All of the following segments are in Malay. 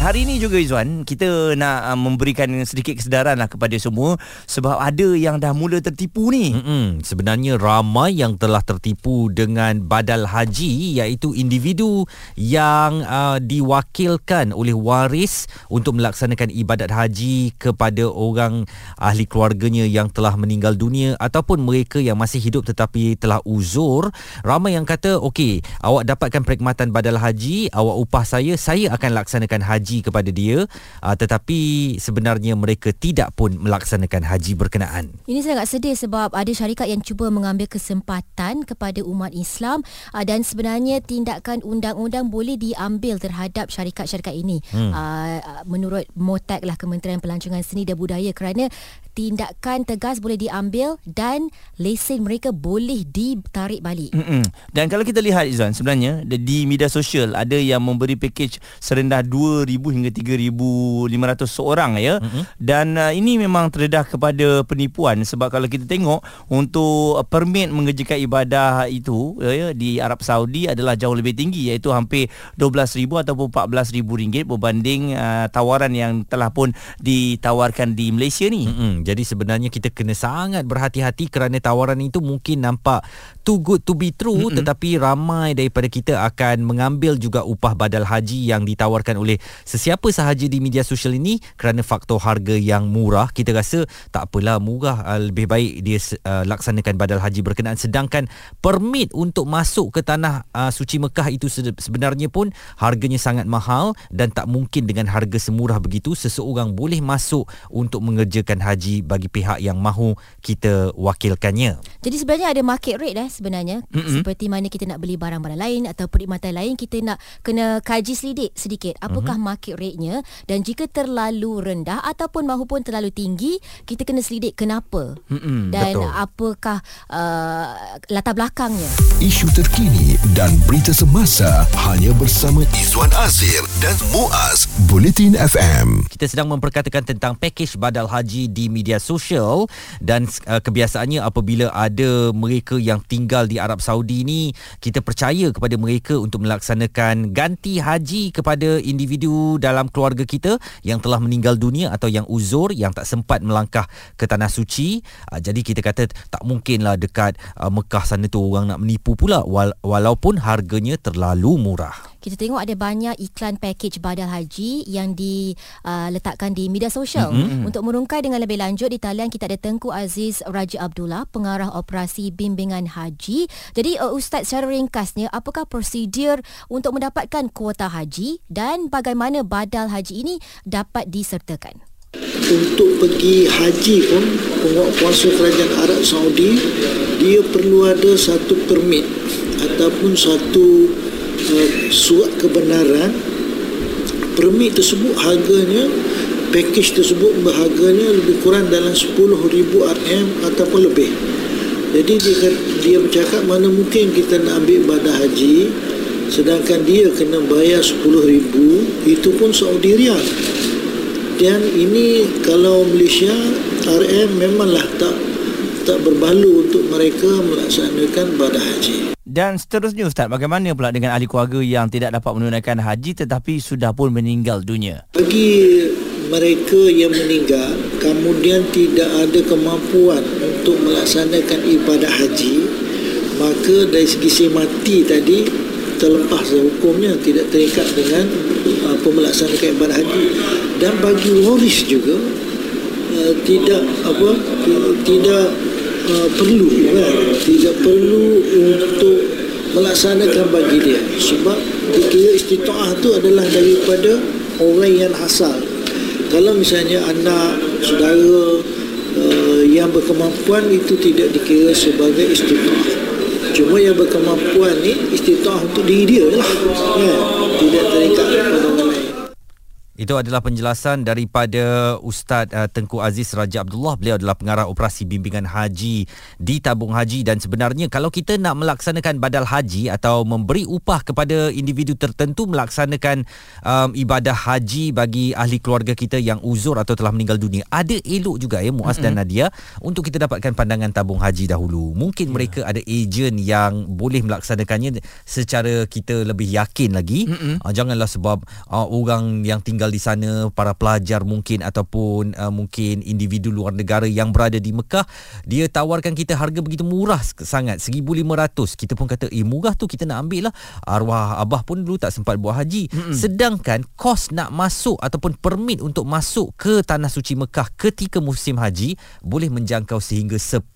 Hari ini juga Izwan, kita nak uh, memberikan sedikit kesedaran lah kepada semua sebab ada yang dah mula tertipu ni. Mm-mm. Sebenarnya ramai yang telah tertipu dengan badal haji iaitu individu yang uh, diwakilkan oleh waris untuk melaksanakan ibadat haji kepada orang ahli keluarganya yang telah meninggal dunia ataupun mereka yang masih hidup tetapi telah uzur. Ramai yang kata, okey, awak dapatkan perkhidmatan badal haji, awak upah saya, saya akan laksanakan haji kepada dia uh, tetapi sebenarnya mereka tidak pun melaksanakan haji berkenaan. Ini sangat sedih sebab ada syarikat yang cuba mengambil kesempatan kepada umat Islam uh, dan sebenarnya tindakan undang-undang boleh diambil terhadap syarikat-syarikat ini. Hmm. Uh, menurut MOTAC lah Kementerian Pelancongan Seni dan Budaya kerana tindakan tegas boleh diambil dan lesen mereka boleh ditarik balik. Mm-mm. Dan kalau kita lihat Izan sebenarnya di media sosial ada yang memberi package serendah 2000 hingga 3500 seorang ya. Mm-hmm. Dan uh, ini memang terdedah kepada penipuan sebab kalau kita tengok untuk permit mengerjakan ibadah itu ya di Arab Saudi adalah jauh lebih tinggi iaitu hampir 12000 ataupun 14000 ringgit berbanding uh, tawaran yang telah pun ditawarkan di Malaysia ni. Mm-hmm. Jadi sebenarnya kita kena sangat berhati-hati kerana tawaran itu mungkin nampak too good to be true mm-hmm. tetapi ramai daripada kita akan mengambil juga upah badal haji yang ditawarkan oleh sesiapa sahaja di media sosial ini kerana faktor harga yang murah. Kita rasa tak apalah murah uh, lebih baik dia uh, laksanakan badal haji berkenaan sedangkan permit untuk masuk ke tanah uh, suci Mekah itu sebenarnya pun harganya sangat mahal dan tak mungkin dengan harga semurah begitu seseorang boleh masuk untuk mengerjakan haji haji bagi pihak yang mahu kita wakilkannya. Jadi sebenarnya ada market rate eh sebenarnya mm-hmm. seperti mana kita nak beli barang-barang lain atau perkhidmatan lain kita nak kena kaji selidik sedikit apakah mm-hmm. market rate-nya dan jika terlalu rendah ataupun mahupun terlalu tinggi kita kena selidik kenapa mm-hmm. dan Betul. apakah uh, latar belakangnya. Isu terkini dan berita semasa hanya bersama Izwan Azir dan Muaz Bulletin FM. Kita sedang memperkatakan tentang pakej badal haji di media sosial dan uh, kebiasaannya apabila ada mereka yang tinggal di Arab Saudi ni kita percaya kepada mereka untuk melaksanakan ganti haji kepada individu dalam keluarga kita yang telah meninggal dunia atau yang uzur yang tak sempat melangkah ke tanah suci uh, jadi kita kata tak mungkinlah dekat uh, Mekah sana tu orang nak menipu pula walaupun harganya terlalu murah kita tengok ada banyak iklan package badal haji yang diletakkan uh, di media sosial. Mm-hmm. Untuk merungkai dengan lebih lanjut di talian kita ada Tengku Aziz Raja Abdullah, pengarah operasi bimbingan haji. Jadi uh, Ustaz secara ringkasnya apakah prosedur untuk mendapatkan kuota haji dan bagaimana badal haji ini dapat disertakan? Untuk pergi haji pun penguasa kerajaan Arab Saudi dia perlu ada satu permit ataupun satu surat kebenaran permit tersebut harganya package tersebut berharganya lebih kurang dalam 10,000 RM ataupun lebih. Jadi dia, dia bercakap mana mungkin kita nak ambil badan haji sedangkan dia kena bayar 10,000 itu pun Saudi Riyal. Dan ini kalau Malaysia RM memanglah tak tak berbaloi untuk mereka melaksanakan badan haji. Dan seterusnya Ustaz, bagaimana pula dengan ahli keluarga yang tidak dapat menunaikan haji tetapi sudah pun meninggal dunia? Bagi mereka yang meninggal kemudian tidak ada kemampuan untuk melaksanakan ibadah haji, maka dari segi mati tadi terlepas hukumnya tidak terikat dengan uh, pemelaksanakan ibadah haji. Dan bagi waris juga uh, tidak apa tidak uh, perlu kan? Tidak perlu untuk melaksanakan bagi dia. Sebab dikira istitaah tu adalah daripada orang yang asal kalau misalnya anak saudara uh, yang berkemampuan itu tidak dikira sebagai istitaah cuma yang berkemampuan ni istitaah untuk diri dia lah. Kan? Tidak terikat kepada orang lain Itu adalah penjelasan daripada Ustaz uh, Tengku Aziz Raja Abdullah. Beliau adalah pengarah operasi bimbingan haji di tabung haji dan sebenarnya kalau kita nak melaksanakan badal haji atau memberi upah kepada individu tertentu melaksanakan um, ibadah haji bagi ahli keluarga kita yang uzur atau telah meninggal dunia. Ada elok juga ya Muaz mm-hmm. dan Nadia untuk kita dapatkan pandangan tabung haji dahulu. Mungkin yeah. mereka ada ejen yang boleh melaksanakannya secara kita lebih yakin lagi. Mm-hmm. Uh, janganlah sebab uh, orang yang tinggal tinggal di sana para pelajar mungkin ataupun uh, mungkin individu luar negara yang berada di Mekah dia tawarkan kita harga begitu murah sangat 1500 kita pun kata eh murah tu kita nak ambil lah. Arwah abah pun dulu tak sempat buat haji. Mm-hmm. sedangkan kos nak masuk ataupun permit untuk masuk ke tanah suci Mekah ketika musim haji boleh menjangkau sehingga 10,000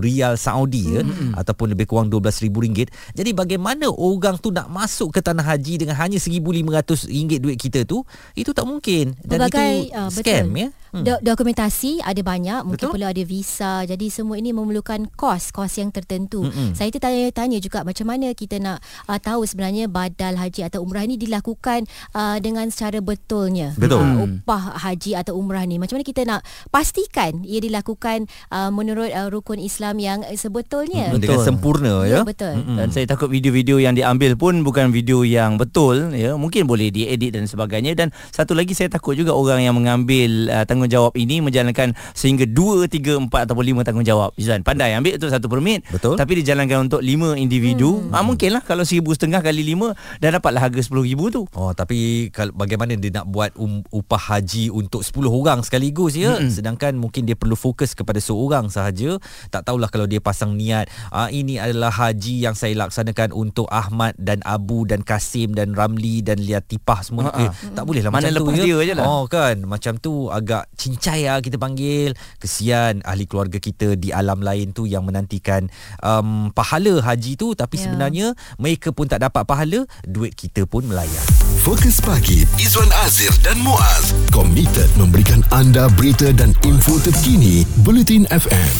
rial Saudi ya mm-hmm. ataupun lebih kurang 12,000 ringgit. Jadi bagaimana orang tu nak masuk ke tanah haji dengan hanya 1,500 ringgit duit kita tu itu tak mungkin. Dan Berbagai, itu uh, scam betul. ya? Hmm. Do- dokumentasi ada banyak. Mungkin perlu ada visa. Jadi semua ini memerlukan kos kos yang tertentu. Mm-mm. saya tertanya-tanya juga macam mana kita nak uh, tahu sebenarnya badal haji atau umrah ini dilakukan uh, dengan secara betulnya. Betul. Uh, upah haji atau umrah ni. Macam mana kita nak pastikan ia dilakukan uh, menurut uh, rukun Islam yang sebetulnya? Mm-mm. dengan sempurna ya, ya? betul. Mm-mm. dan saya takut video-video yang diambil pun bukan video yang betul ya? Mungkin boleh diedit dan sebagainya. Dan satu lagi saya takut juga orang yang mengambil uh, tanggungjawab ini menjalankan sehingga 2 3 4 ataupun 5 tanggungjawab Izan pandai ambil tu satu permit Betul. tapi dijalankan untuk 5 individu hmm. ah mungkinlah kalau 1000 setengah kali 5 dah dapatlah harga 10000 tu Oh tapi kalau bagaimana dia nak buat um, upah haji untuk 10 orang sekaligus ya mm-hmm. sedangkan mungkin dia perlu fokus kepada seorang sahaja tak tahulah kalau dia pasang niat ah ini adalah haji yang saya laksanakan untuk Ahmad dan Abu dan Kasim dan Ramli dan Liatifah semua Ha-ha. eh, tak boleh lah Mana macam tu lepas ya. dia je lah. oh kan? Macam tu agak cincai lah kita panggil. Kesian ahli keluarga kita di alam lain tu yang menantikan um, pahala haji tu. Tapi Ya. sebenarnya mereka pun tak dapat pahala duit kita pun melayar Fokus pagi Izwan Azir dan Muaz. Komited memberikan anda berita dan info terkini Bulletin FM.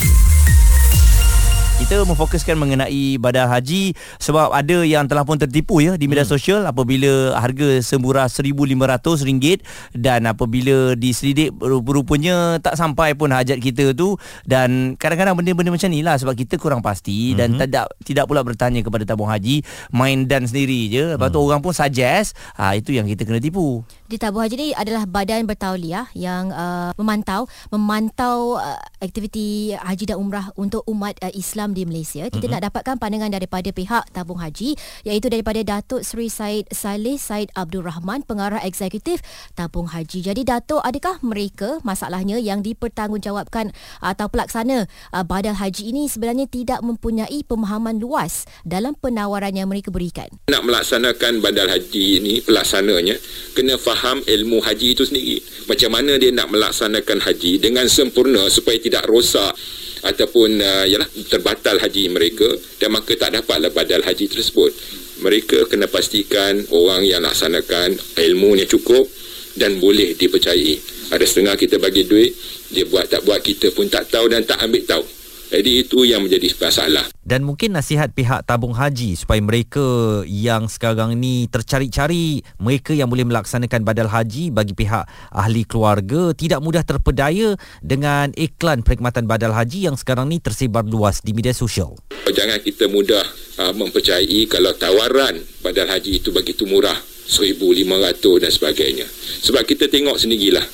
Kita memfokuskan mengenai badal haji sebab ada yang telah pun tertipu ya di media hmm. sosial apabila harga semurah RM1500 dan apabila diselidik rupanya tak sampai pun hajat kita tu dan kadang-kadang benda-benda macam ni lah sebab kita kurang pasti hmm. dan tidak tidak pula bertanya kepada tabung haji main dan sendiri je lepas tu orang pun suggest ha, itu yang kita kena tipu di tabung haji ni adalah badan bertauliah yang uh, memantau memantau uh, aktiviti haji dan umrah untuk umat uh, Islam di Malaysia. Kita mm-hmm. nak dapatkan pandangan daripada pihak tabung haji iaitu daripada Datuk Seri Said Saleh Said Abdul Rahman pengarah eksekutif tabung haji. Jadi Datuk adakah mereka masalahnya yang dipertanggungjawabkan atau pelaksana uh, badal haji ini sebenarnya tidak mempunyai pemahaman luas dalam penawaran yang mereka berikan. nak melaksanakan badal haji ni pelaksananya kena faham ilmu haji itu sendiri. Macam mana dia nak melaksanakan haji dengan sempurna supaya tidak rosak ataupun uh, yalah terbatal haji mereka dan maka tak dapatlah badal haji tersebut. Mereka kena pastikan orang yang laksanakan ilmunya cukup dan boleh dipercayai. Ada setengah kita bagi duit dia buat tak buat kita pun tak tahu dan tak ambil tahu jadi itu yang menjadi masalah dan mungkin nasihat pihak tabung haji supaya mereka yang sekarang ni tercari-cari mereka yang boleh melaksanakan badal haji bagi pihak ahli keluarga tidak mudah terpedaya dengan iklan perkhidmatan badal haji yang sekarang ni tersebar luas di media sosial. Jangan kita mudah uh, mempercayai kalau tawaran badal haji itu begitu murah 1500 dan sebagainya. Sebab kita tengok sendirilah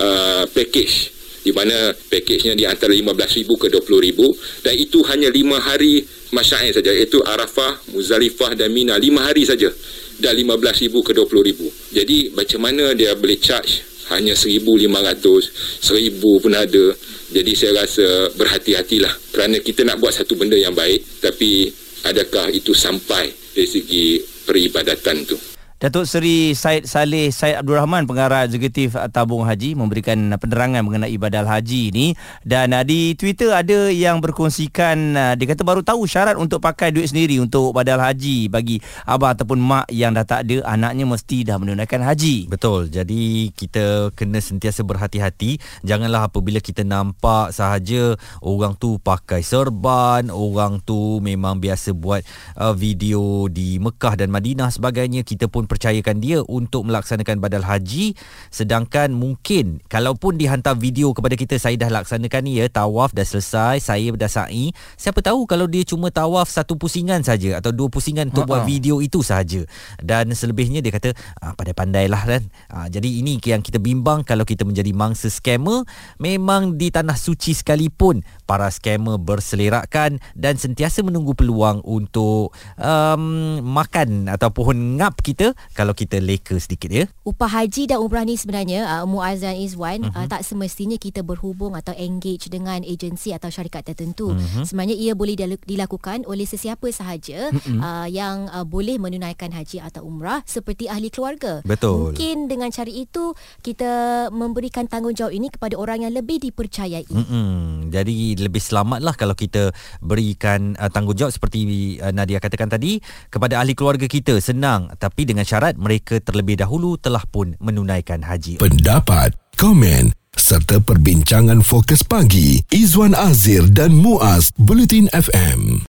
uh, package di mana pakejnya di antara 15,000 ke 20,000 dan itu hanya 5 hari masyair saja iaitu Arafah, Muzalifah dan Mina 5 hari saja dan 15,000 ke 20,000. Jadi macam mana dia boleh charge hanya 1,500, 1,000 pun ada. Jadi saya rasa berhati-hatilah kerana kita nak buat satu benda yang baik tapi adakah itu sampai dari segi peribadatan tu. Datuk Seri Said Saleh Said Abdul Rahman pengarah eksekutif tabung haji memberikan penerangan mengenai badal haji ini dan uh, di Twitter ada yang berkongsikan uh, dia kata baru tahu syarat untuk pakai duit sendiri untuk badal haji bagi abah ataupun mak yang dah tak ada anaknya mesti dah menunaikan haji. Betul. Jadi kita kena sentiasa berhati-hati. Janganlah apabila kita nampak sahaja orang tu pakai serban, orang tu memang biasa buat uh, video di Mekah dan Madinah sebagainya, kita pun mempercayakan dia untuk melaksanakan badal haji. Sedangkan mungkin kalaupun dihantar video kepada kita saya dah laksanakan ni ya tawaf dah selesai saya dah sa'i. Siapa tahu kalau dia cuma tawaf satu pusingan saja atau dua pusingan untuk buat video itu sahaja dan selebihnya dia kata ah, pandai-pandailah kan. Ah, jadi ini yang kita bimbang kalau kita menjadi mangsa scammer. Memang di tanah suci sekalipun para scammer berselerakkan dan sentiasa menunggu peluang untuk um, makan ataupun ngap kita kalau kita leka sedikit ya Upah haji dan umrah ni sebenarnya uh, Muaz dan Izwan uh-huh. uh, tak semestinya kita berhubung atau engage dengan agensi atau syarikat tertentu. Uh-huh. Sebenarnya ia boleh dilakukan oleh sesiapa sahaja uh-huh. uh, yang uh, boleh menunaikan haji atau umrah seperti ahli keluarga. Betul. Mungkin dengan cara itu kita memberikan tanggungjawab ini kepada orang yang lebih dipercayai. Uh-huh. Jadi lebih selamatlah kalau kita berikan uh, tanggungjawab seperti uh, Nadia katakan tadi kepada ahli keluarga kita senang tapi dengan syarat mereka terlebih dahulu telah pun menunaikan haji. Pendapat, komen serta perbincangan fokus pagi Izwan Azir dan Muaz Bulletin FM.